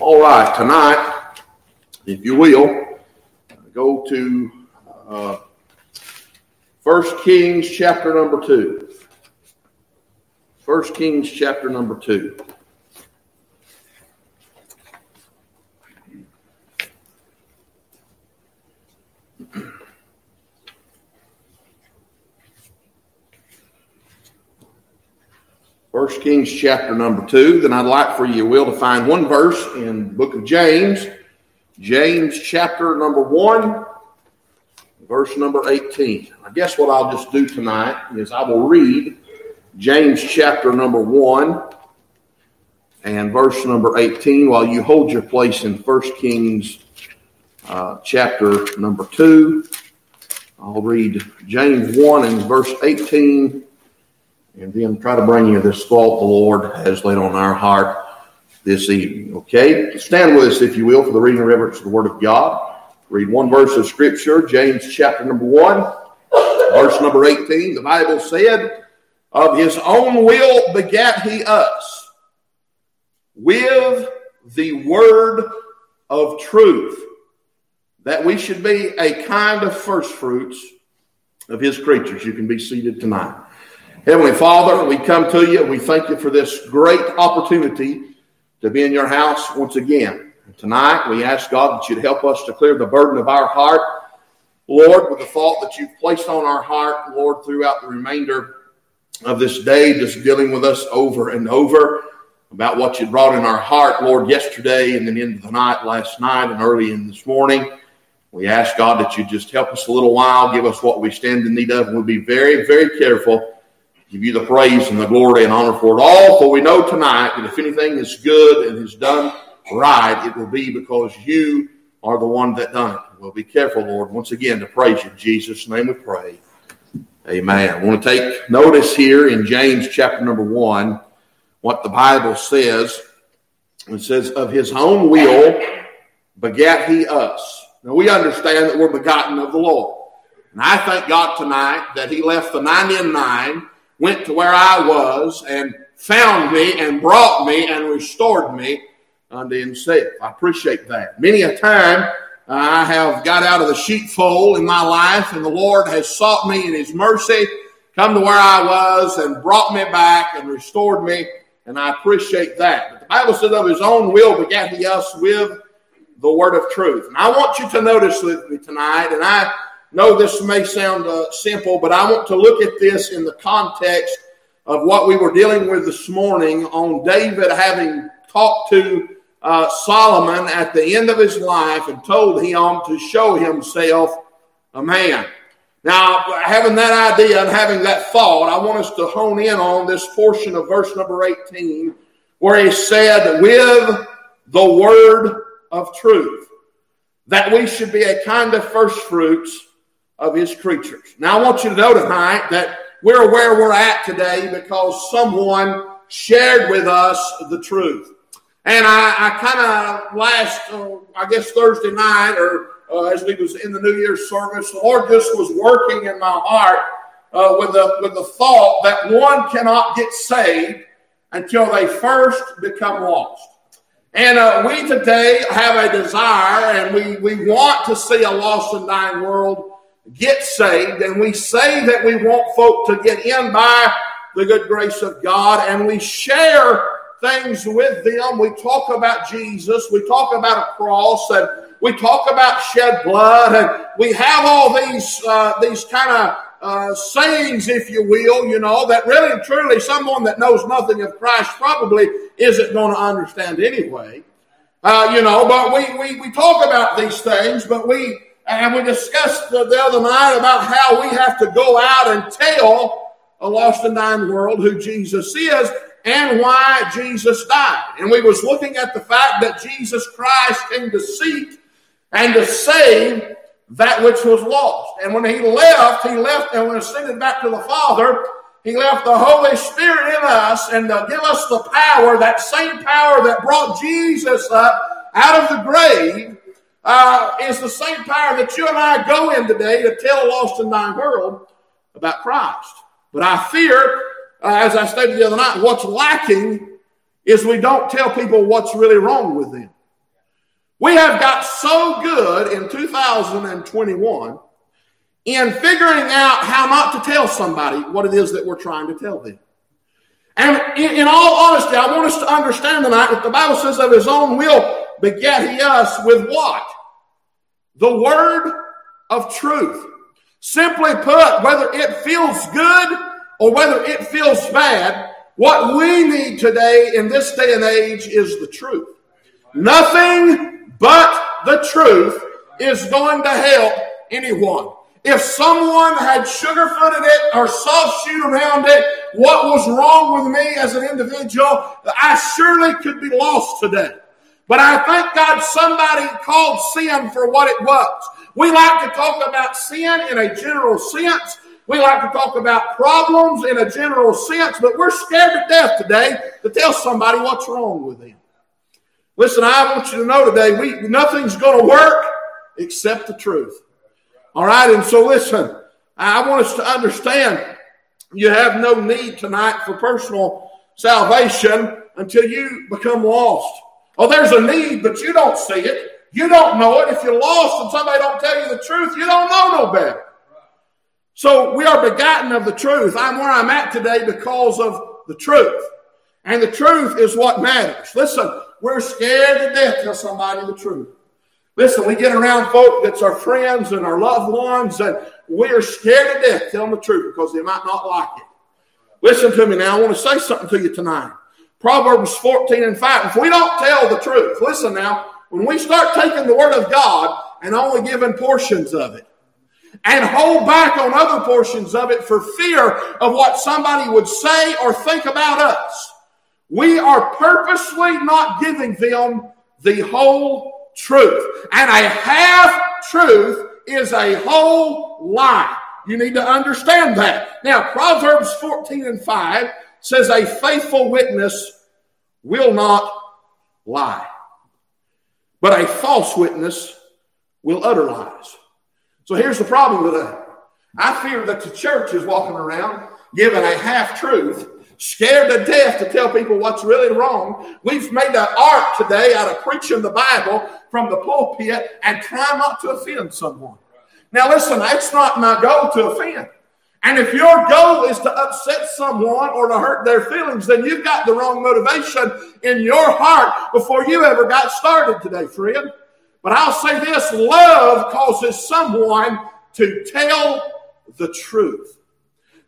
All right, tonight, if you will, go to uh, 1 Kings chapter number 2. 1 Kings chapter number 2. First Kings chapter number two. Then I'd like for you, will, to find one verse in book of James, James chapter number one, verse number 18. I guess what I'll just do tonight is I will read James chapter number one and verse number 18 while you hold your place in First Kings uh, chapter number two. I'll read James 1 and verse 18 and then try to bring you this thought the Lord has laid on our heart this evening. Okay? Stand with us, if you will, for the reading reverence of the Word of God. Read one verse of Scripture, James chapter number 1, verse number 18. The Bible said, Of his own will begat he us with the word of truth, that we should be a kind of first fruits of his creatures. You can be seated tonight. Heavenly Father, we come to you and we thank you for this great opportunity to be in your house once again. Tonight, we ask God that you'd help us to clear the burden of our heart, Lord, with the thought that you've placed on our heart, Lord, throughout the remainder of this day, just dealing with us over and over about what you brought in our heart, Lord, yesterday and then into the night, last night, and early in this morning. We ask God that you just help us a little while, give us what we stand in need of, and we'll be very, very careful give you the praise and the glory and honor for it all. For we know tonight that if anything is good and is done right, it will be because you are the one that done it. We'll be careful, Lord, once again to praise you. In Jesus' name we pray. Amen. I want to take notice here in James chapter number one what the Bible says. It says, Of his own will begat he us. Now we understand that we're begotten of the Lord. And I thank God tonight that he left the 99 went to where I was and found me and brought me and restored me unto himself. I appreciate that. Many a time I have got out of the sheepfold in my life and the Lord has sought me in his mercy, come to where I was and brought me back and restored me. And I appreciate that. But the Bible says of his own will begat he us with the word of truth. And I want you to notice with me tonight, and I know this may sound uh, simple, but I want to look at this in the context of what we were dealing with this morning on David having talked to uh, Solomon at the end of his life and told him to show himself a man. Now, having that idea and having that thought, I want us to hone in on this portion of verse number 18 where he said, with the word of truth, that we should be a kind of first fruits of his creatures. Now, I want you to know tonight that we're where we're at today because someone shared with us the truth. And I, I kind of last, uh, I guess Thursday night, or uh, as we was in the New Year's service, the Lord just was working in my heart uh, with the with the thought that one cannot get saved until they first become lost. And uh, we today have a desire, and we we want to see a lost and dying world get saved, and we say that we want folk to get in by the good grace of God, and we share things with them. We talk about Jesus, we talk about a cross, and we talk about shed blood, and we have all these uh, these kind of uh, sayings, if you will, you know, that really and truly someone that knows nothing of Christ probably isn't going to understand anyway. Uh, you know, but we, we, we talk about these things, but we and we discussed the, the other night about how we have to go out and tell a lost and dying world who Jesus is and why Jesus died. And we was looking at the fact that Jesus Christ came to seek and to save that which was lost. And when he left, he left and when ascended back to the Father, he left the Holy Spirit in us and to give us the power, that same power that brought Jesus up out of the grave uh, is the same power that you and I go in today to tell a lost and dying world about Christ. But I fear, uh, as I stated the other night, what's lacking is we don't tell people what's really wrong with them. We have got so good in 2021 in figuring out how not to tell somebody what it is that we're trying to tell them. And in, in, all honesty, I want us to understand tonight that the Bible says of his own will beget he us with what? The word of truth. Simply put, whether it feels good or whether it feels bad, what we need today in this day and age is the truth. Nothing but the truth is going to help anyone. If someone had sugarfooted it or soft around it, what was wrong with me as an individual, I surely could be lost today. But I thank God somebody called sin for what it was. We like to talk about sin in a general sense. We like to talk about problems in a general sense, but we're scared to death today to tell somebody what's wrong with them. Listen, I want you to know today, we nothing's going to work except the truth. All right, and so listen, I want us to understand you have no need tonight for personal salvation until you become lost. Oh, there's a need, but you don't see it. You don't know it. If you're lost and somebody don't tell you the truth, you don't know no better. So we are begotten of the truth. I'm where I'm at today because of the truth. And the truth is what matters. Listen, we're scared to death to somebody the truth. Listen, we get around folk that's our friends and our loved ones, and we are scared to death tell them the truth because they might not like it. Listen to me now. I want to say something to you tonight. Proverbs 14 and 5. If we don't tell the truth, listen now, when we start taking the word of God and only giving portions of it, and hold back on other portions of it for fear of what somebody would say or think about us, we are purposely not giving them the whole truth. And a half truth is a whole lie. You need to understand that. Now, Proverbs 14 and 5 says, A faithful witness will not lie, but a false witness will utter lies. So here's the problem today. I fear that the church is walking around giving a half truth, scared to death to tell people what's really wrong. We've made an art today out of preaching the Bible from the pulpit and try not to offend someone. Now, listen, that's not my goal to offend. And if your goal is to upset someone or to hurt their feelings, then you've got the wrong motivation in your heart before you ever got started today, friend. But I'll say this love causes someone to tell the truth.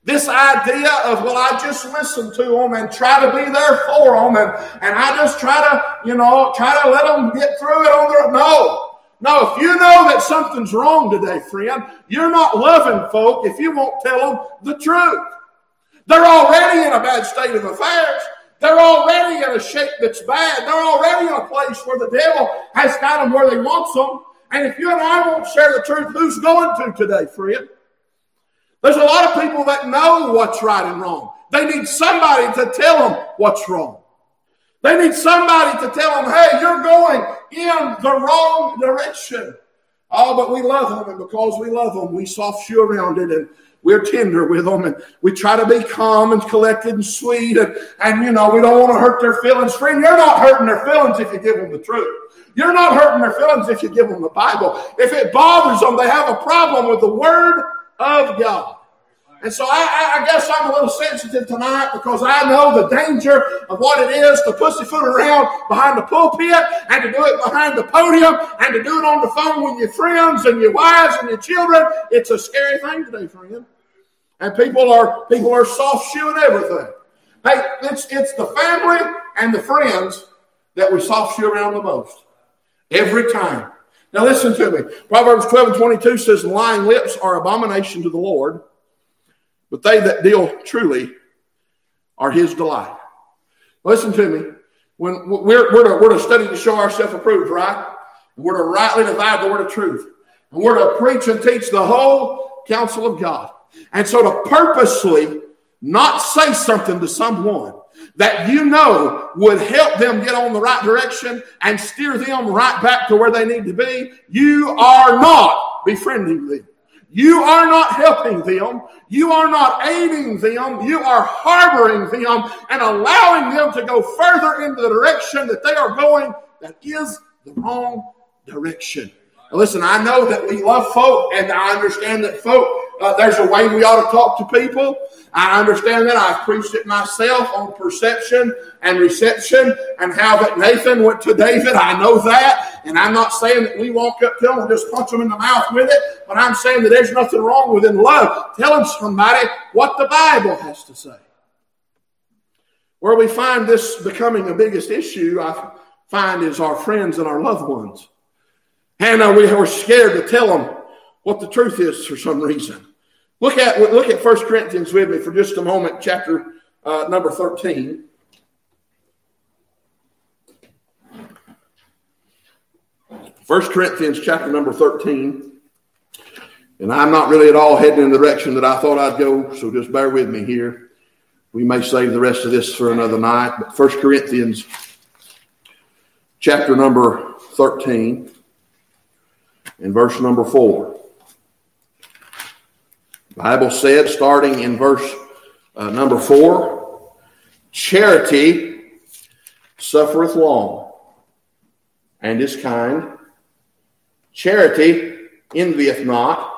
This idea of, well, I just listen to them and try to be there for them and, and I just try to, you know, try to let them get through it on their, own. no. No, if you know that something's wrong today, friend, you're not loving folk if you won't tell them the truth. They're already in a bad state of affairs. They're already in a shape that's bad. They're already in a place where the devil has got them where he wants them. And if you and I won't share the truth, who's going to today, friend? There's a lot of people that know what's right and wrong. They need somebody to tell them what's wrong. They need somebody to tell them, hey, you're going in the wrong direction. Oh, but we love them, and because we love them, we soft shoe around it and we're tender with them and we try to be calm and collected and sweet and, and you know, we don't want to hurt their feelings. Friend, you're not hurting their feelings if you give them the truth. You're not hurting their feelings if you give them the Bible. If it bothers them, they have a problem with the Word of God. And so I, I, guess I'm a little sensitive tonight because I know the danger of what it is to pussyfoot around behind the pulpit and to do it behind the podium and to do it on the phone with your friends and your wives and your children. It's a scary thing today, friend. And people are people are soft shoeing everything. Hey, it's it's the family and the friends that we soft shoe around the most. Every time. Now listen to me. Proverbs 12 and 22 says, Lying lips are abomination to the Lord but they that deal truly are his delight. Listen to me. When we're, we're, to, we're to study to show ourselves approved, right? We're to rightly divide the word of truth. And we're to preach and teach the whole counsel of God. And so to purposely not say something to someone that you know would help them get on the right direction and steer them right back to where they need to be, you are not befriending them. You are not helping them. You are not aiding them. You are harboring them and allowing them to go further in the direction that they are going that is the wrong direction. Now listen, I know that we love folk and I understand that folk, uh, there's a way we ought to talk to people. I understand that. I've preached it myself on perception and reception and how that Nathan went to David. I know that. And I'm not saying that we walk up to them and just punch them in the mouth with it, but I'm saying that there's nothing wrong with in love telling somebody what the Bible has to say. Where we find this becoming the biggest issue, I find, is our friends and our loved ones. And we are scared to tell them what the truth is for some reason. Look at look at 1 Corinthians with me for just a moment, chapter uh, number 13. First Corinthians chapter number 13. And I'm not really at all heading in the direction that I thought I'd go, so just bear with me here. We may save the rest of this for another night. But First Corinthians chapter number 13 and verse number 4. Bible said, starting in verse uh, number four, charity suffereth long and is kind. Charity envieth not.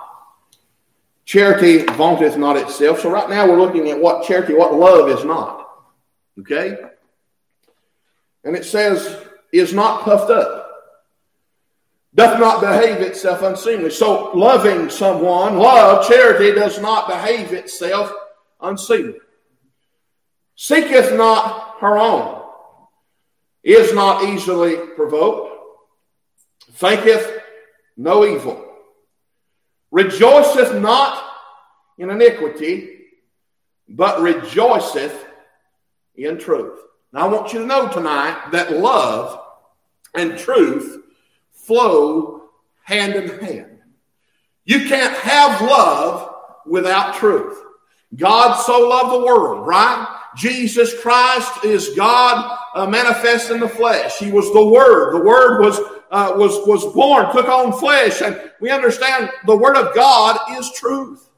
Charity vaunteth not itself. So right now we're looking at what charity, what love is not. Okay? And it says, is not puffed up doth not behave itself unseemly. So, loving someone, love, charity does not behave itself unseemly. Seeketh not her own, is not easily provoked, thinketh no evil, rejoiceth not in iniquity, but rejoiceth in truth. Now, I want you to know tonight that love and truth flow hand in hand. You can't have love without truth. God so loved the world, right? Jesus Christ is God uh, manifest in the flesh. He was the Word. The Word was uh, was was born, took on flesh, and we understand the Word of God is truth.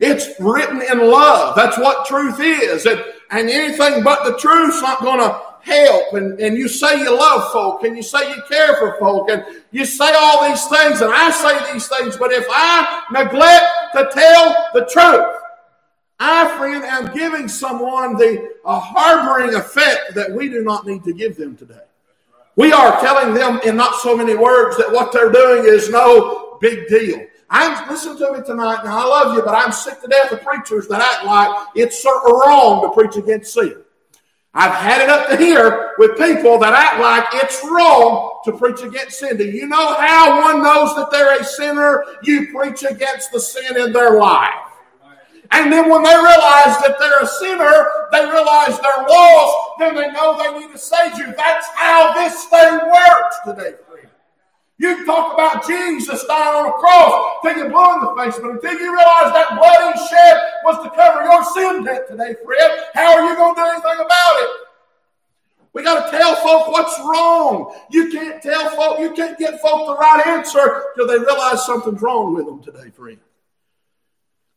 It's written in love. That's what truth is, and and anything but the truth's not going to help and, and you say you love folk and you say you care for folk and you say all these things and I say these things, but if I neglect to tell the truth, I, friend, am giving someone the a harboring effect that we do not need to give them today. We are telling them in not so many words that what they're doing is no big deal. I'm listen to me tonight. and I love you, but I'm sick to death of preachers that act like it's wrong to preach against sin. I've had it up to here with people that act like it's wrong to preach against sin. Do you know how one knows that they're a sinner? You preach against the sin in their life. And then when they realize that they're a sinner, they realize they're lost, then they know they need a Savior. That's how this thing works today. You can talk about Jesus dying on a cross till you're blue in the face, but until you realize that blood he shed was to cover your sin debt today, Fred, how are you going to do anything about it? We got to tell folk what's wrong. You can't tell folk, you can't get folk the right answer till they realize something's wrong with them today, friend.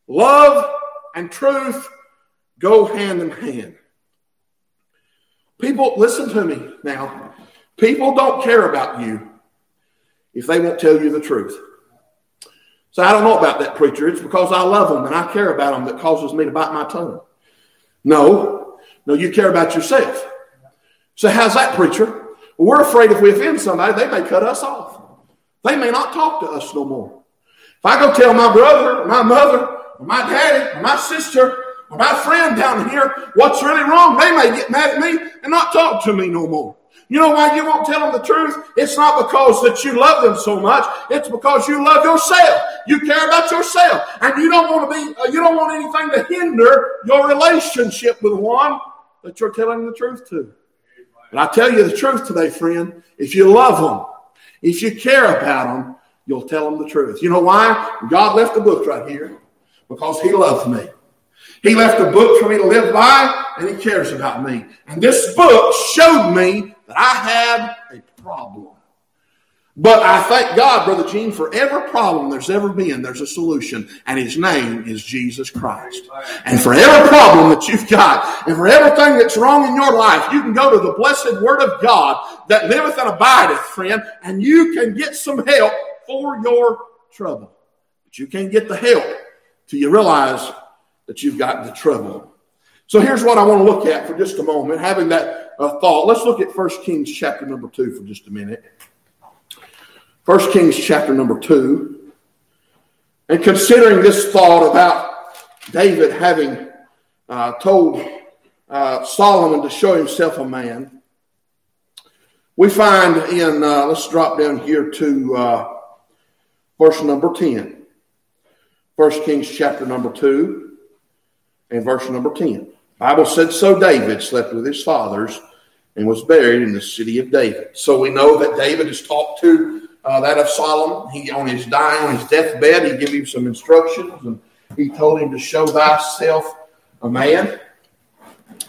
Love and truth go hand in hand. People, listen to me now. People don't care about you if they won't tell you the truth. So I don't know about that preacher. It's because I love them and I care about them that causes me to bite my tongue. No, no, you care about yourself. So how's that, preacher? Well, we're afraid if we offend somebody, they may cut us off. They may not talk to us no more. If I go tell my brother, or my mother, or my daddy, or my sister, or my friend down here what's really wrong, they may get mad at me and not talk to me no more. You know why you won't tell them the truth? It's not because that you love them so much. It's because you love yourself. You care about yourself, and you don't want to be. Uh, you don't want anything to hinder your relationship with one that you're telling the truth to. And I tell you the truth today, friend. If you love them, if you care about them, you'll tell them the truth. You know why? God left the book right here because He loves me. He left a book for me to live by, and He cares about me. And this book showed me I had a problem. But I thank God, Brother Gene, for every problem there's ever been, there's a solution, and his name is Jesus Christ. And for every problem that you've got, and for everything that's wrong in your life, you can go to the blessed Word of God that liveth and abideth, friend, and you can get some help for your trouble. But you can't get the help till you realize that you've got the trouble. So here's what I want to look at for just a moment, having that uh, thought. Let's look at 1 Kings chapter number 2 for just a minute. First Kings chapter number two. And considering this thought about David having uh, told uh, Solomon to show himself a man, we find in, uh, let's drop down here to uh, verse number 10. First Kings chapter number 2 and verse number 10. Bible said, So David slept with his fathers and was buried in the city of David. So we know that David is talked to uh, that of Solomon. He on his dying, on his deathbed, he gave him some instructions, and he told him to show thyself a man.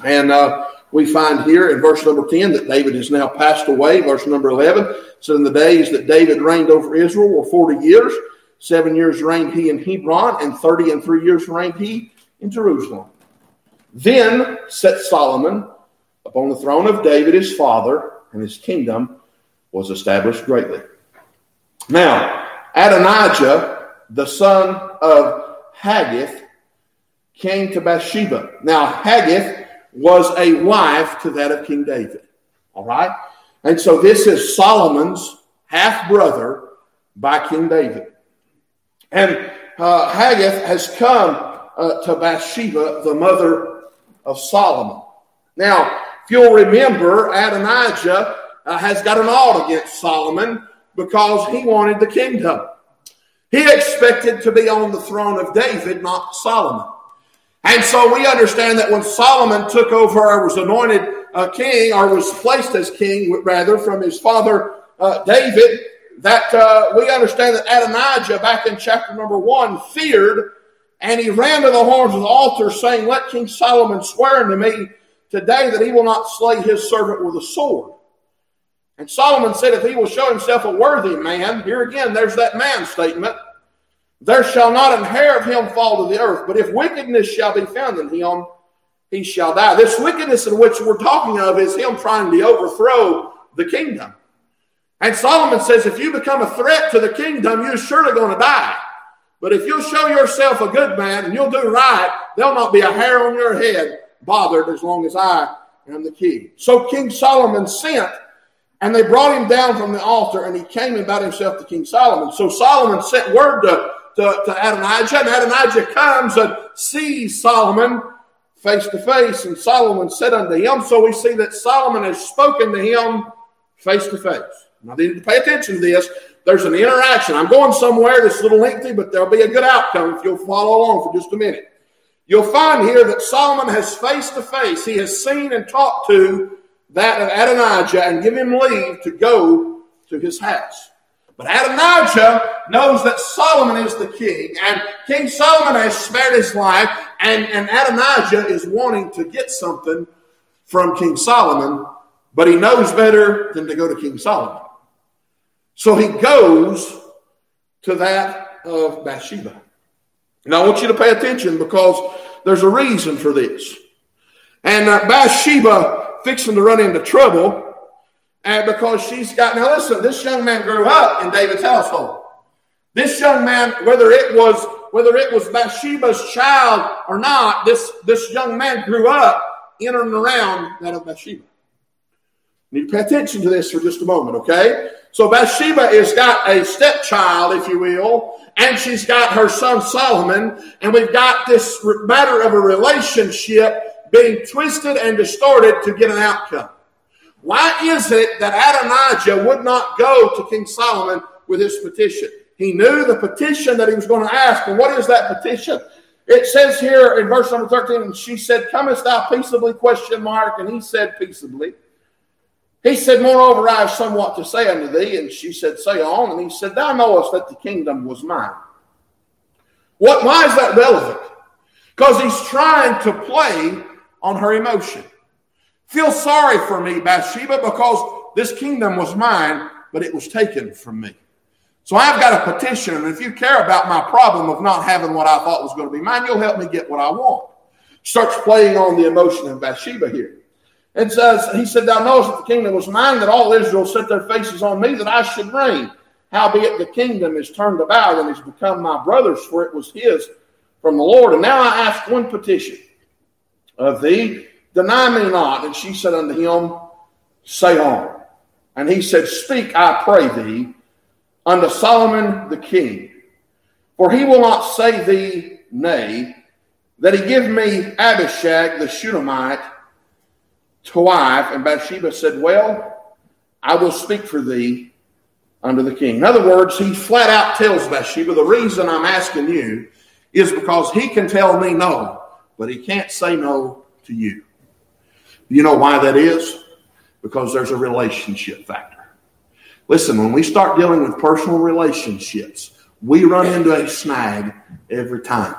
And uh, we find here in verse number 10 that David has now passed away. Verse number 11 so in the days that David reigned over Israel were 40 years. Seven years reigned he in Hebron, and 30 and three years reigned he in Jerusalem. Then set Solomon upon the throne of David his father, and his kingdom was established greatly. Now, Adonijah, the son of Haggith, came to Bathsheba. Now, Haggith was a wife to that of King David. All right? And so this is Solomon's half brother by King David. And uh, Haggith has come uh, to Bathsheba, the mother of Solomon. Now, if you'll remember, Adonijah uh, has got an ought against Solomon because he wanted the kingdom. He expected to be on the throne of David, not Solomon. And so we understand that when Solomon took over or was anointed uh, king or was placed as king, rather, from his father uh, David, that uh, we understand that Adonijah, back in chapter number one, feared and he ran to the horns of the altar, saying, Let King Solomon swear unto me today that he will not slay his servant with a sword. And Solomon said, If he will show himself a worthy man, here again, there's that man statement, there shall not an hair of him fall to the earth. But if wickedness shall be found in him, he shall die. This wickedness in which we're talking of is him trying to overthrow the kingdom. And Solomon says, if you become a threat to the kingdom, you're surely going to die. But if you'll show yourself a good man and you'll do right, there'll not be a hair on your head bothered as long as I am the king. So King Solomon sent and they brought him down from the altar, and he came and himself to King Solomon. So Solomon sent word to, to, to Adonijah, and Adonijah comes and sees Solomon face to face, and Solomon said unto him. So we see that Solomon has spoken to him face to face. Now, you need to pay attention to this. There's an interaction. I'm going somewhere that's a little lengthy, but there'll be a good outcome if you'll follow along for just a minute. You'll find here that Solomon has face to face, he has seen and talked to that of Adonijah and give him leave to go to his house. But Adonijah knows that Solomon is the king, and King Solomon has spared his life, and, and Adonijah is wanting to get something from King Solomon, but he knows better than to go to King Solomon. So he goes to that of Bathsheba. Now I want you to pay attention because there's a reason for this. And uh, Bathsheba fixing to run into trouble and because she's got now listen this young man grew up in david's household this young man whether it was whether it was bathsheba's child or not this this young man grew up in and around that of bathsheba you need to pay attention to this for just a moment okay so bathsheba has got a stepchild if you will and she's got her son solomon and we've got this matter of a relationship being twisted and distorted to get an outcome. Why is it that Adonijah would not go to King Solomon with his petition? He knew the petition that he was going to ask. And what is that petition? It says here in verse number 13, and she said, Comest thou peaceably? Question mark. And he said, Peaceably. He said, Moreover, I have somewhat to say unto thee. And she said, Say on. And he said, Thou knowest that the kingdom was mine. What, why is that relevant? Because he's trying to play on her emotion. Feel sorry for me, Bathsheba, because this kingdom was mine but it was taken from me. So I've got a petition, and if you care about my problem of not having what I thought was going to be mine, you'll help me get what I want. Starts playing on the emotion of Bathsheba here. It says, He said, Thou knowest that the kingdom was mine, that all Israel set their faces on me, that I should reign. Howbeit the kingdom is turned about and has become my brother's, for it was his from the Lord. And now I ask one petition of thee, deny me not. And she said unto him, Say on. And he said, Speak, I pray thee, unto Solomon the king. For he will not say thee nay, that he give me Abishag the Shunammite to wife. And Bathsheba said, Well, I will speak for thee unto the king. In other words, he flat out tells Bathsheba, The reason I'm asking you is because he can tell me no, but he can't say no to you. You know why that is? Because there's a relationship factor. Listen, when we start dealing with personal relationships, we run into a snag every time.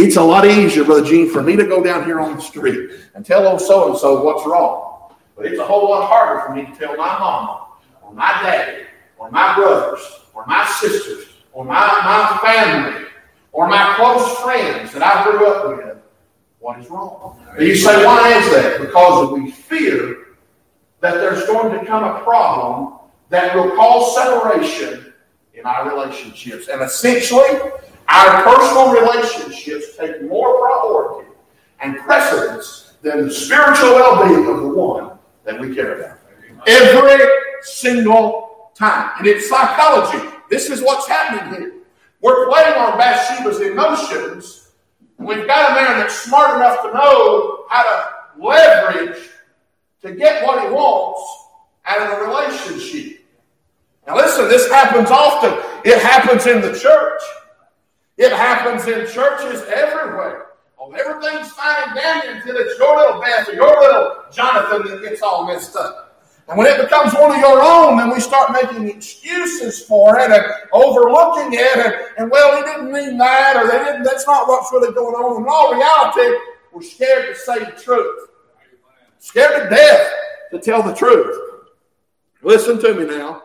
It's a lot easier, Brother Gene, for me to go down here on the street and tell old so and so what's wrong. But it's a whole lot harder for me to tell my mama or my daddy or my brothers or my sisters or my, my family or my close friends that I grew up with what is wrong. And you say, why is that? Because we fear that there's going to come a problem that will cause separation in our relationships. And essentially, our personal relationships take more priority and precedence than the spiritual well being of the one that we care about. Every single time. And it's psychology. This is what's happening here. We're playing on Bathsheba's emotions. We've got a man that's smart enough to know how to leverage to get what he wants out of a relationship. Now, listen, this happens often. It happens in the church, it happens in churches everywhere. Oh, everything's fine dandy until it's your little Beth or your little Jonathan that gets all messed up. And when it becomes one of your own, then we start making excuses for it and overlooking it. And, and well, he didn't mean that, or they didn't. That's not what's really going on. In all reality, we're scared to say the truth, scared to death to tell the truth. Listen to me now.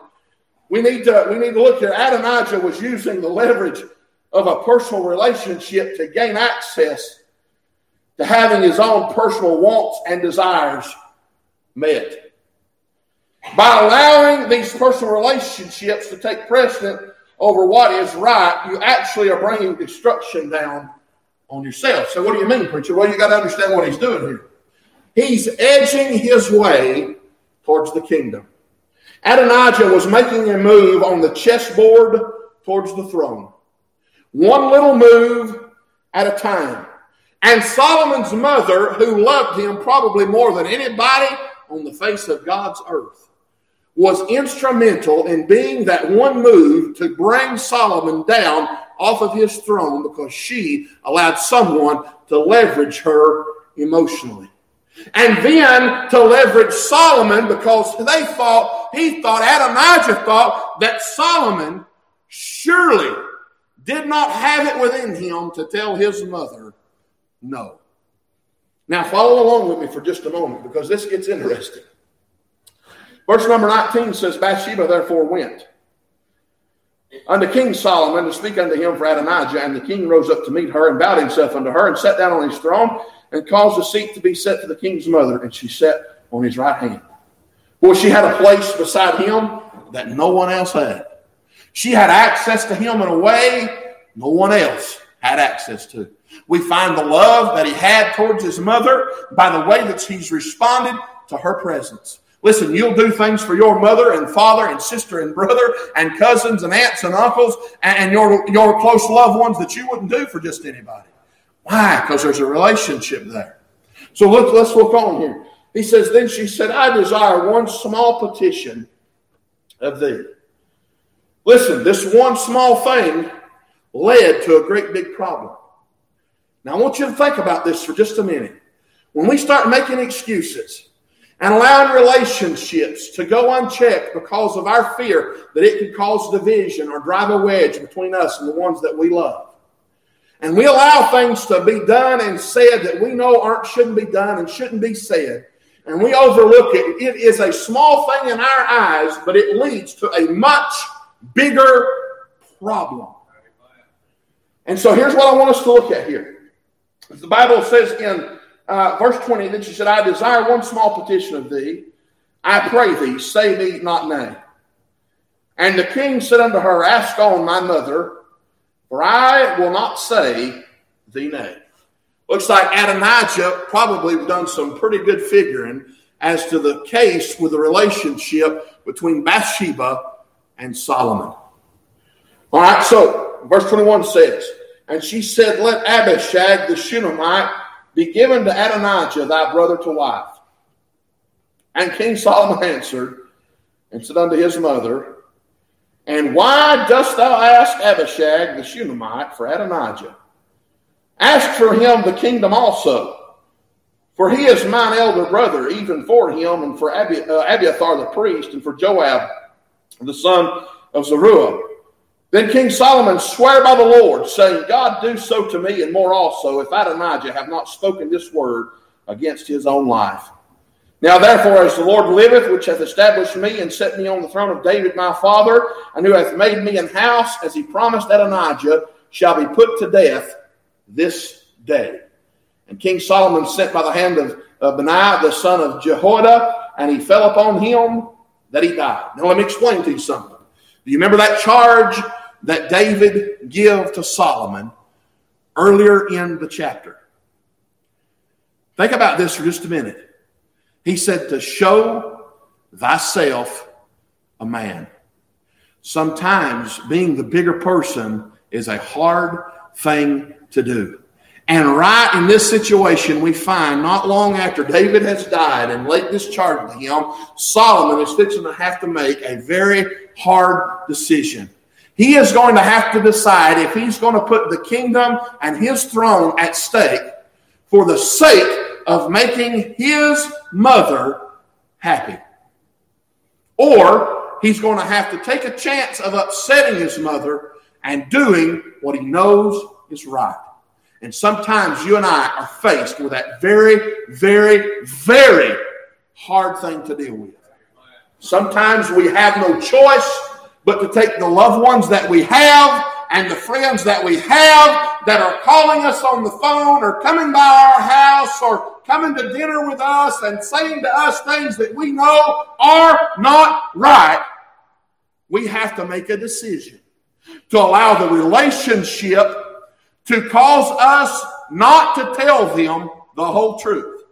We need to we need to look here. Adonijah was using the leverage of a personal relationship to gain access to having his own personal wants and desires met. By allowing these personal relationships to take precedent over what is right, you actually are bringing destruction down on yourself. So, what do you mean, preacher? Well, you got to understand what he's doing here. He's edging his way towards the kingdom. Adonijah was making a move on the chessboard towards the throne. One little move at a time. And Solomon's mother, who loved him probably more than anybody on the face of God's earth, was instrumental in being that one move to bring Solomon down off of his throne because she allowed someone to leverage her emotionally. And then to leverage Solomon because they thought, he thought, Adonijah thought that Solomon surely did not have it within him to tell his mother no. Now follow along with me for just a moment because this gets interesting. Verse number 19 says, Bathsheba therefore went unto King Solomon to speak unto him for Adonijah. And the king rose up to meet her and bowed himself unto her and sat down on his throne and caused a seat to be set for the king's mother. And she sat on his right hand. Well, she had a place beside him that no one else had. She had access to him in a way no one else had access to. We find the love that he had towards his mother by the way that he's responded to her presence. Listen, you'll do things for your mother and father and sister and brother and cousins and aunts and uncles and your, your close loved ones that you wouldn't do for just anybody. Why? Because there's a relationship there. So look, let's look on here. He says, Then she said, I desire one small petition of thee. Listen, this one small thing led to a great big problem. Now, I want you to think about this for just a minute. When we start making excuses, and allowing relationships to go unchecked because of our fear that it could cause division or drive a wedge between us and the ones that we love. And we allow things to be done and said that we know aren't shouldn't be done and shouldn't be said. and we overlook it. It is a small thing in our eyes, but it leads to a much bigger problem. And so here's what I want us to look at here. The Bible says in uh, verse 20 that she said, I desire one small petition of thee. I pray thee, say me not nay. And the king said unto her, Ask on my mother, for I will not say thee nay. Looks like Adonijah probably done some pretty good figuring as to the case with the relationship between Bathsheba and Solomon. All right, so verse 21 says, And she said, Let Abishag the Shunammite be given to Adonijah thy brother to wife. And King Solomon answered and said unto his mother, And why dost thou ask Abishag the Shunammite for Adonijah? Ask for him the kingdom also, for he is mine elder brother, even for him and for uh, Abiathar the priest, and for Joab the son of Zeruiah. Then King Solomon sware by the Lord, saying, God do so to me and more also, if Adonijah have not spoken this word against his own life. Now therefore, as the Lord liveth, which hath established me and set me on the throne of David my father, and who hath made me an house, as he promised Adonijah, shall be put to death this day. And King Solomon sent by the hand of, of Benaiah, the son of Jehoiada, and he fell upon him that he died. Now let me explain to you something. Do you remember that charge that David give to Solomon earlier in the chapter? Think about this for just a minute. He said to show thyself a man. Sometimes being the bigger person is a hard thing to do. And right in this situation, we find not long after David has died and laid this charge to him, Solomon is fixing to have to make a very hard decision. He is going to have to decide if he's going to put the kingdom and his throne at stake for the sake of making his mother happy. Or he's going to have to take a chance of upsetting his mother and doing what he knows is right. And sometimes you and I are faced with that very, very, very hard thing to deal with. Sometimes we have no choice but to take the loved ones that we have and the friends that we have that are calling us on the phone or coming by our house or coming to dinner with us and saying to us things that we know are not right. We have to make a decision to allow the relationship to cause us not to tell them the whole truth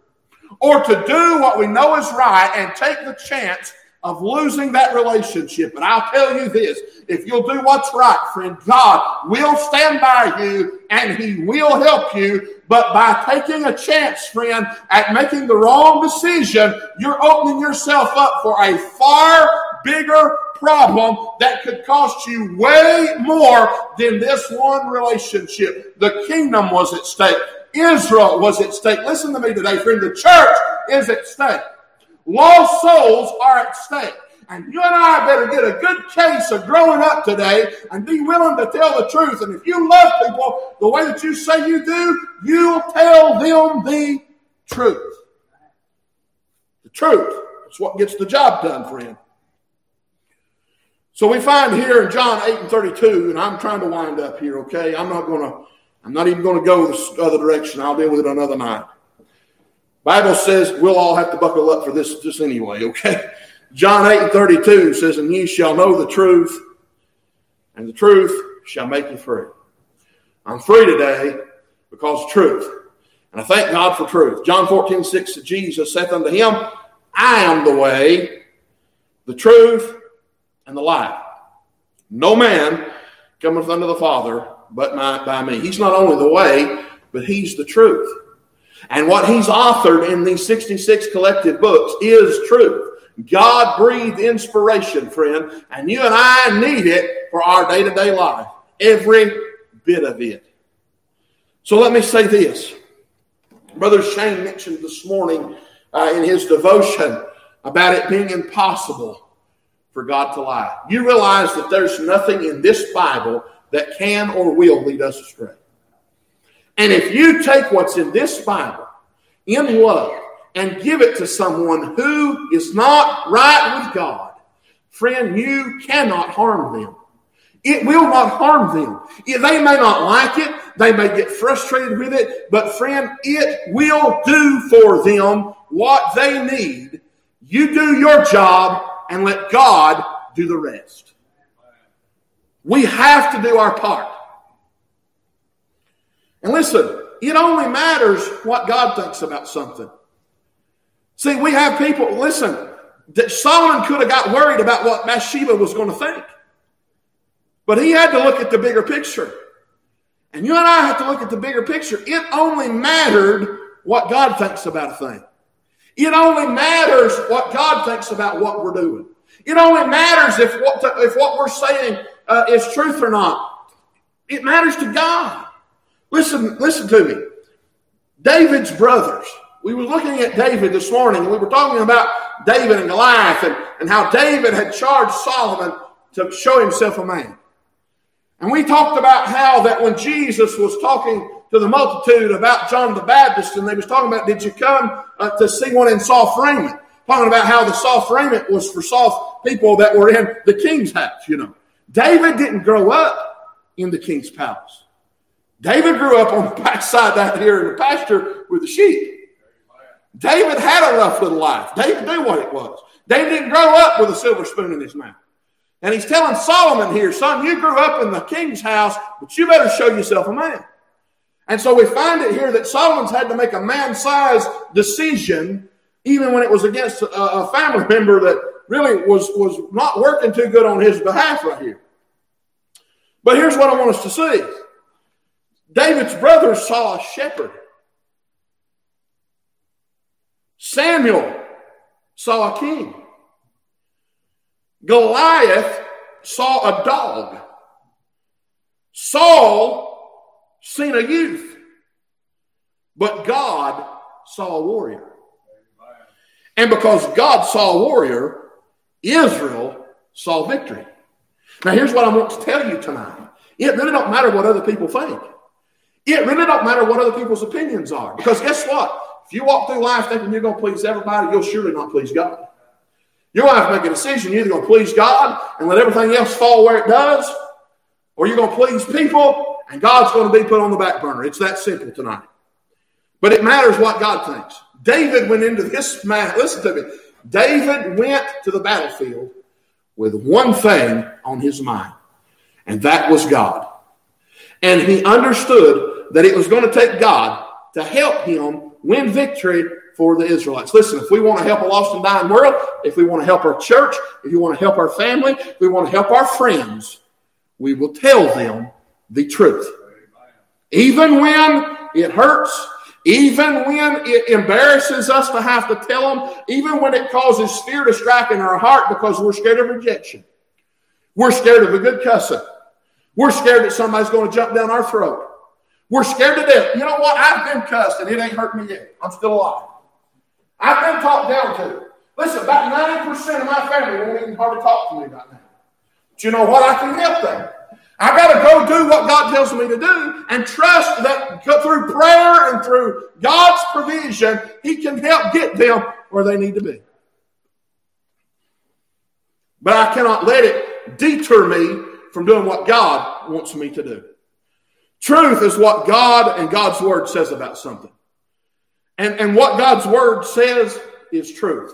or to do what we know is right and take the chance of losing that relationship. And I'll tell you this if you'll do what's right, friend, God will stand by you and He will help you. But by taking a chance, friend, at making the wrong decision, you're opening yourself up for a far bigger problem that could cost you way more than this one relationship. The kingdom was at stake. Israel was at stake. Listen to me today, friend. The church is at stake. Lost souls are at stake. And you and I better get a good case of growing up today and be willing to tell the truth. And if you love people the way that you say you do, you'll tell them the truth. The truth. It's what gets the job done, friend. So we find here in John 8 and 32, and I'm trying to wind up here, okay? I'm not going to, I'm not even going to go this other direction. I'll deal with it another night. Bible says we'll all have to buckle up for this just anyway, okay? John 8 and 32 says, And ye shall know the truth, and the truth shall make you free. I'm free today because of truth. And I thank God for truth. John 14, 6, Jesus saith unto him, I am the way, the truth, and the life. No man cometh unto the Father but by me. He's not only the way, but he's the truth. And what he's authored in these 66 collected books is truth. God breathed inspiration, friend, and you and I need it for our day to day life. Every bit of it. So let me say this. Brother Shane mentioned this morning uh, in his devotion about it being impossible for God to lie. You realize that there's nothing in this Bible that can or will lead us astray. And if you take what's in this Bible in love and give it to someone who is not right with God, friend, you cannot harm them. It will not harm them. They may not like it. They may get frustrated with it. But friend, it will do for them what they need. You do your job and let God do the rest. We have to do our part. And listen, it only matters what God thinks about something. See, we have people, listen, that Solomon could have got worried about what Bathsheba was going to think. But he had to look at the bigger picture. And you and I have to look at the bigger picture. It only mattered what God thinks about a thing. It only matters what God thinks about what we're doing. It only matters if what, the, if what we're saying uh, is truth or not. It matters to God. Listen, listen to me. David's brothers. We were looking at David this morning, and we were talking about David and Goliath and, and how David had charged Solomon to show himself a man. And we talked about how that when Jesus was talking to the multitude about John the Baptist, and they was talking about, did you come uh, to see one in soft raiment? Talking about how the soft raiment was for soft people that were in the king's house, you know. David didn't grow up in the king's palace. David grew up on the backside out here in the pasture with the sheep. David had a rough little life. David knew what it was. David didn't grow up with a silver spoon in his mouth. And he's telling Solomon here, son, you grew up in the king's house, but you better show yourself a man. And so we find it here that Solomon's had to make a man sized decision, even when it was against a, a family member that really was, was not working too good on his behalf right here. But here's what I want us to see David's brothers saw a shepherd. Samuel saw a king. Goliath saw a dog. Saul seen a youth. But God saw a warrior. And because God saw a warrior, Israel saw victory. Now here's what I want to tell you tonight. It really don't matter what other people think. It really don't matter what other people's opinions are. Because guess what? If you walk through life thinking you're going to please everybody, you'll surely not please God. You're going to have to make a decision. You're either going to please God and let everything else fall where it does, or you're going to please people and God's going to be put on the back burner. It's that simple tonight. But it matters what God thinks. David went into this man. Listen to me. David went to the battlefield with one thing on his mind, and that was God. And he understood that it was going to take God to help him win victory for the Israelites. Listen, if we want to help a lost and dying world, if we want to help our church, if you want to help our family, if we want to help our friends, we will tell them the truth. Even when it hurts, even when it embarrasses us to have to tell them, even when it causes fear to strike in our heart because we're scared of rejection. We're scared of a good cussing. We're scared that somebody's going to jump down our throat. We're scared to death. You know what? I've been cussed and it ain't hurt me yet. I'm still alive. I've been talked down to. Listen, about 90% of my family won't even hardly talk to me right now. But you know what? I can help them. I got to go do what God tells me to do and trust that through prayer and through God's provision, He can help get them where they need to be. But I cannot let it deter me from doing what God wants me to do. Truth is what God and God's Word says about something. And, and what God's word says is truth.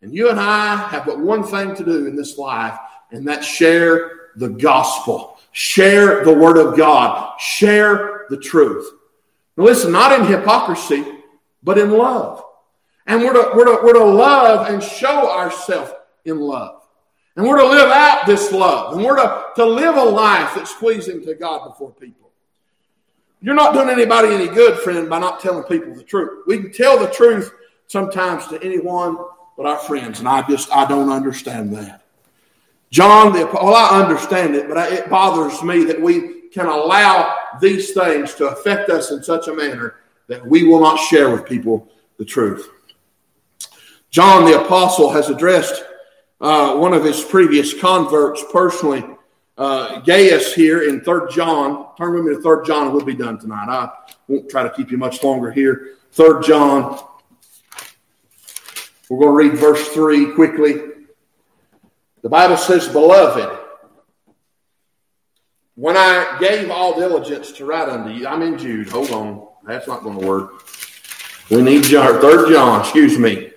And you and I have but one thing to do in this life, and that's share the gospel, share the word of God, share the truth. Now, listen, not in hypocrisy, but in love. And we're to, we're to, we're to love and show ourselves in love. And we're to live out this love. And we're to, to live a life that's pleasing to God before people. You're not doing anybody any good, friend, by not telling people the truth. We can tell the truth sometimes to anyone but our friends, and I just I don't understand that. John, the, well, I understand it, but I, it bothers me that we can allow these things to affect us in such a manner that we will not share with people the truth. John the apostle has addressed uh, one of his previous converts personally uh, Gaius here in Third John. Turn with me to Third John, and we'll be done tonight. I won't try to keep you much longer here. Third John, We're going to read verse 3 quickly. The Bible says, Beloved, when I gave all diligence to write unto you, I'm in Jude. Hold on. That's not going to work. We need John, third John, excuse me.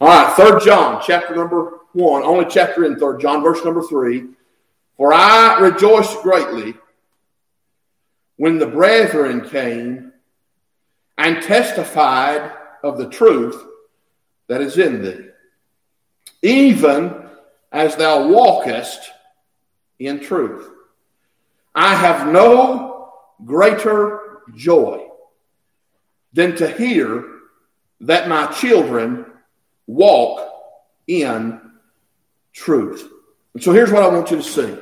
All right, third John, chapter number one, only chapter in third John, verse number three. For I rejoiced greatly when the brethren came and testified of the truth that is in thee, even as thou walkest in truth. I have no greater joy than to hear that my children walk in truth. And so here's what I want you to see.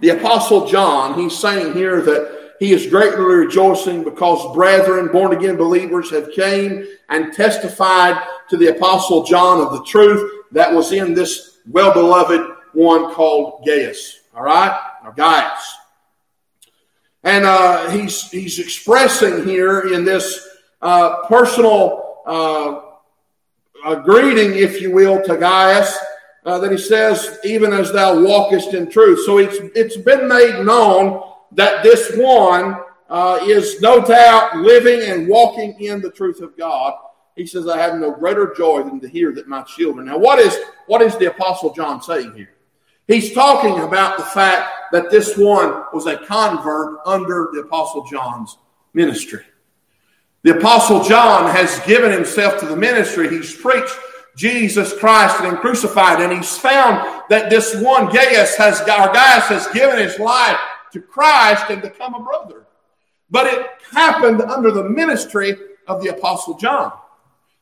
The Apostle John, he's saying here that he is greatly rejoicing because brethren, born again believers, have came and testified to the Apostle John of the truth that was in this well beloved one called Gaius. All right? Or Gaius. And uh, he's, he's expressing here in this uh, personal uh, greeting, if you will, to Gaius, uh, that he says, even as thou walkest in truth. So it's, it's been made known that this one uh, is no doubt living and walking in the truth of God. He says, I have no greater joy than to hear that my children. Now, what is, what is the Apostle John saying here? He's talking about the fact that this one was a convert under the Apostle John's ministry. The Apostle John has given himself to the ministry. He's preached Jesus Christ and crucified, and he's found that this one Gaius has, or Gaius has given his life to Christ and become a brother. But it happened under the ministry of the Apostle John.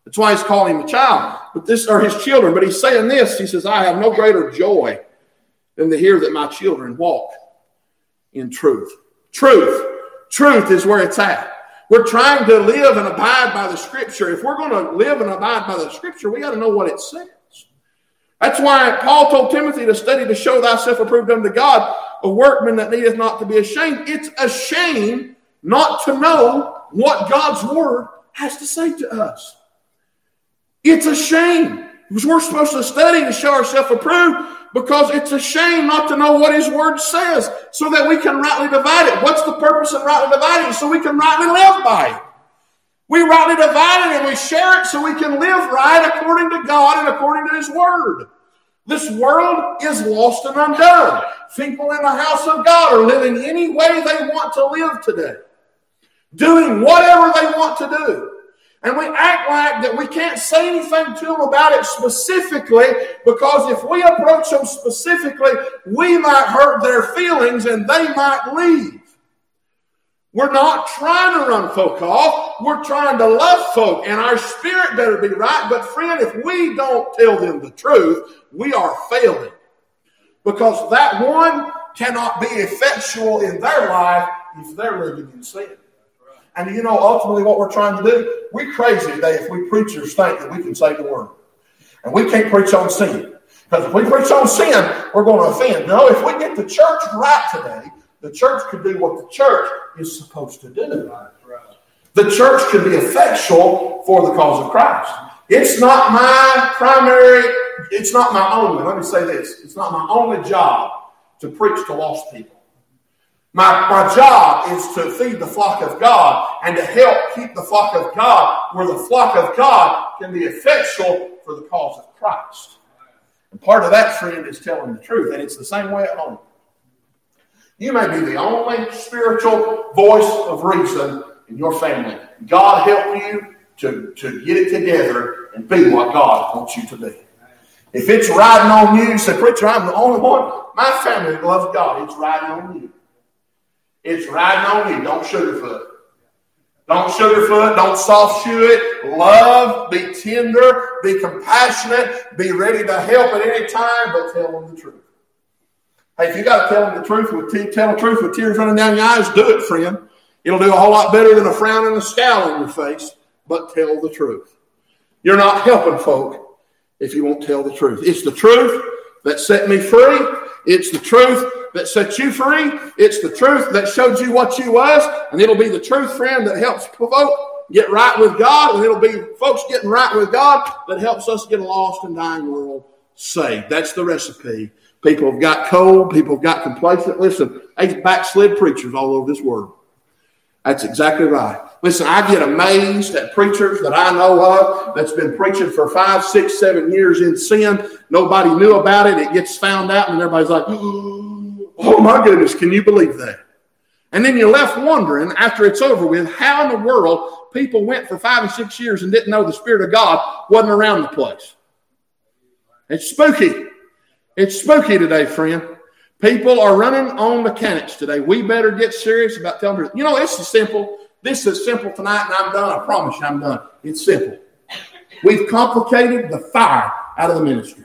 That's why he's calling him a child. But this are his children. But he's saying this. He says, I have no greater joy than to hear that my children walk in truth. Truth. Truth is where it's at. We're trying to live and abide by the scripture. If we're going to live and abide by the scripture, we got to know what it says. That's why Paul told Timothy to study to show thyself approved unto God, a workman that needeth not to be ashamed. It's a shame not to know what God's word has to say to us. It's a shame. We're supposed to study to show ourselves approved because it's a shame not to know what His Word says so that we can rightly divide it. What's the purpose of rightly dividing? So we can rightly live by it. We rightly divide it and we share it so we can live right according to God and according to His Word. This world is lost and undone. People in the house of God are living any way they want to live today, doing whatever they want to do. And we act like that we can't say anything to them about it specifically because if we approach them specifically, we might hurt their feelings and they might leave. We're not trying to run folk off. We're trying to love folk, and our spirit better be right. But, friend, if we don't tell them the truth, we are failing. Because that one cannot be effectual in their life if they're living in sin. And you know, ultimately, what we're trying to do, we're crazy today if we preachers think that we can save the world. And we can't preach on sin. Because if we preach on sin, we're going to offend. No, if we get the church right today, the church could do what the church is supposed to do. The church could be effectual for the cause of Christ. It's not my primary, it's not my only, let me say this, it's not my only job to preach to lost people. My, my job is to feed the flock of God and to help keep the flock of God where the flock of God can be effectual for the cause of Christ. And part of that, friend, is telling the truth. And it's the same way at home. You may be the only spiritual voice of reason in your family. God help you to, to get it together and be what God wants you to be. If it's riding on you, say, Preacher, I'm the only one. My family loves God. It's riding on you. It's riding on you. Don't sugarfoot. Don't sugarfoot. Don't soft shoe it. Love. Be tender. Be compassionate. Be ready to help at any time, but tell them the truth. Hey, if you got to tell them the truth with te- tell the truth with tears running down your eyes, do it, friend. It'll do a whole lot better than a frown and a scowl on your face. But tell the truth. You're not helping folk if you won't tell the truth. It's the truth that set me free. It's the truth that set you free. It's the truth that showed you what you was, and it'll be the truth, friend, that helps provoke get right with God, and it'll be folks getting right with God that helps us get a lost and dying world saved. That's the recipe. People have got cold. People have got complacent. Listen, there's backslid preachers all over this world. That's exactly right. Listen, I get amazed at preachers that I know of that's been preaching for five, six, seven years in sin. Nobody knew about it. It gets found out, and everybody's like, oh my goodness, can you believe that? And then you're left wondering after it's over with how in the world people went for five and six years and didn't know the Spirit of God wasn't around the place. It's spooky. It's spooky today, friend. People are running on mechanics today. We better get serious about telling them. You know, this is simple. This is simple tonight, and I'm done. I promise you, I'm done. It's simple. We've complicated the fire out of the ministry.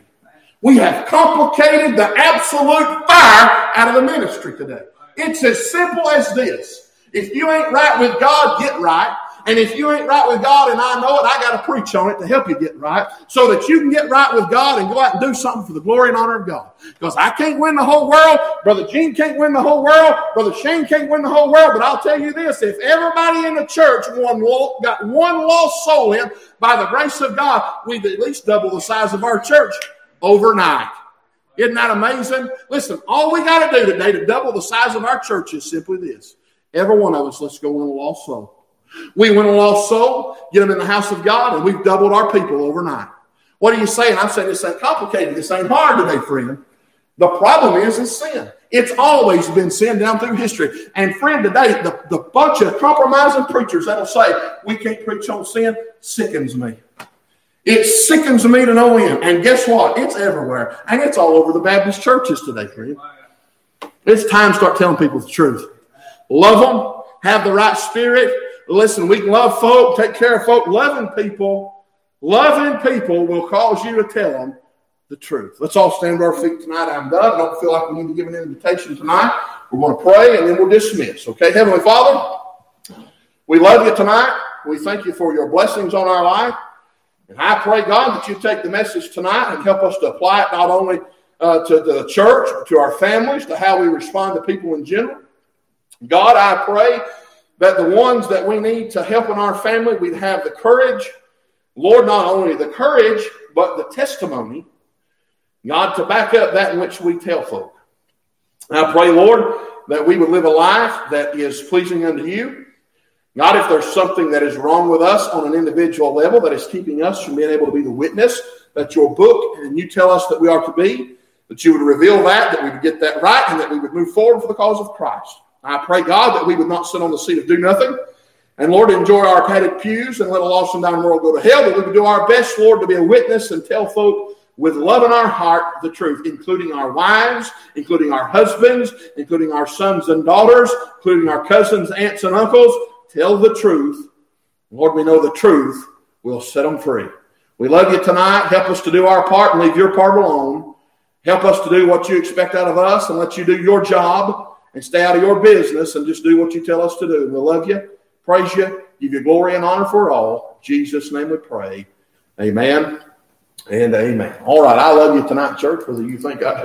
We have complicated the absolute fire out of the ministry today. It's as simple as this. If you ain't right with God, get right. And if you ain't right with God and I know it, I got to preach on it to help you get right so that you can get right with God and go out and do something for the glory and honor of God. Because I can't win the whole world. Brother Gene can't win the whole world. Brother Shane can't win the whole world. But I'll tell you this if everybody in the church won, got one lost soul in by the grace of God, we've at least double the size of our church overnight. Isn't that amazing? Listen, all we got to do today to double the size of our church is simply this. Every one of us, let's go win a lost soul. We win a lost soul, get them in the house of God, and we've doubled our people overnight. What are you saying? I'm saying this ain't complicated. This ain't hard today, friend. The problem is, is sin. It's always been sin down through history. And friend, today, the, the bunch of compromising preachers that'll say, we can't preach on sin, sickens me. It sickens me to no end. And guess what? It's everywhere. And it's all over the Baptist churches today, friend. It's time to start telling people the truth. Love them, have the right spirit, Listen, we can love folk, take care of folk. Loving people, loving people will cause you to tell them the truth. Let's all stand to our feet tonight. I'm done. I don't feel like we need to give an invitation tonight. We're going to pray and then we'll dismiss. Okay, Heavenly Father, we love you tonight. We thank you for your blessings on our life. And I pray, God, that you take the message tonight and help us to apply it not only uh, to the church, to our families, to how we respond to people in general. God, I pray that the ones that we need to help in our family, we'd have the courage, Lord, not only the courage, but the testimony, God, to back up that in which we tell folk. I pray, Lord, that we would live a life that is pleasing unto you. God, if there's something that is wrong with us on an individual level that is keeping us from being able to be the witness that your book and you tell us that we are to be, that you would reveal that, that we would get that right, and that we would move forward for the cause of Christ. I pray, God, that we would not sit on the seat of do nothing. And Lord, enjoy our padded pews and let a lost and dying world go to hell. That we would do our best, Lord, to be a witness and tell folk with love in our heart the truth, including our wives, including our husbands, including our sons and daughters, including our cousins, aunts, and uncles. Tell the truth. Lord, we know the truth will set them free. We love you tonight. Help us to do our part and leave your part alone. Help us to do what you expect out of us and let you do your job and stay out of your business and just do what you tell us to do. We love you, praise you, give you glory and honor for all. In Jesus' name we pray. Amen and amen. All right, I love you tonight, church, whether you think I do.